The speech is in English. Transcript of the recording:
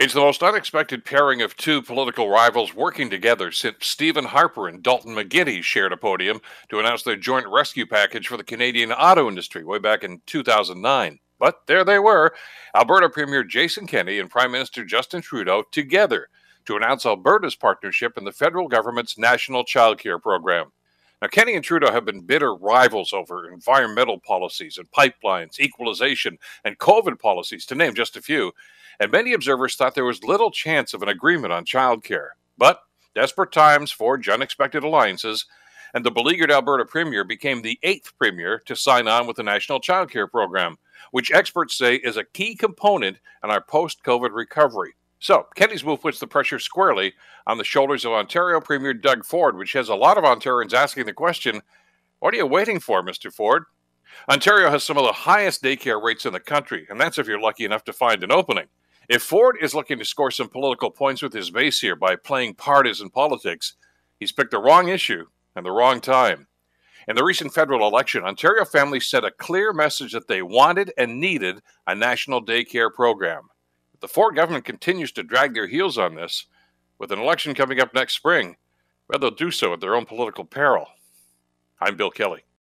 It's the most unexpected pairing of two political rivals working together since Stephen Harper and Dalton McGuinty shared a podium to announce their joint rescue package for the Canadian auto industry way back in 2009. But there they were, Alberta Premier Jason Kenney and Prime Minister Justin Trudeau together to announce Alberta's partnership in the federal government's national childcare program. Now, Kenney and Trudeau have been bitter rivals over environmental policies and pipelines, equalization, and COVID policies, to name just a few and many observers thought there was little chance of an agreement on childcare. But desperate times forge unexpected alliances, and the beleaguered Alberta Premier became the eighth Premier to sign on with the National Childcare Program, which experts say is a key component in our post COVID recovery. So, Kenney's move puts the pressure squarely on the shoulders of Ontario Premier Doug Ford, which has a lot of Ontarians asking the question what are you waiting for, Mr. Ford? Ontario has some of the highest daycare rates in the country, and that's if you're lucky enough to find an opening. If Ford is looking to score some political points with his base here by playing partisan politics, he's picked the wrong issue and the wrong time. In the recent federal election, Ontario families sent a clear message that they wanted and needed a national daycare program. The Ford government continues to drag their heels on this, with an election coming up next spring, well, they'll do so at their own political peril. I'm Bill Kelly.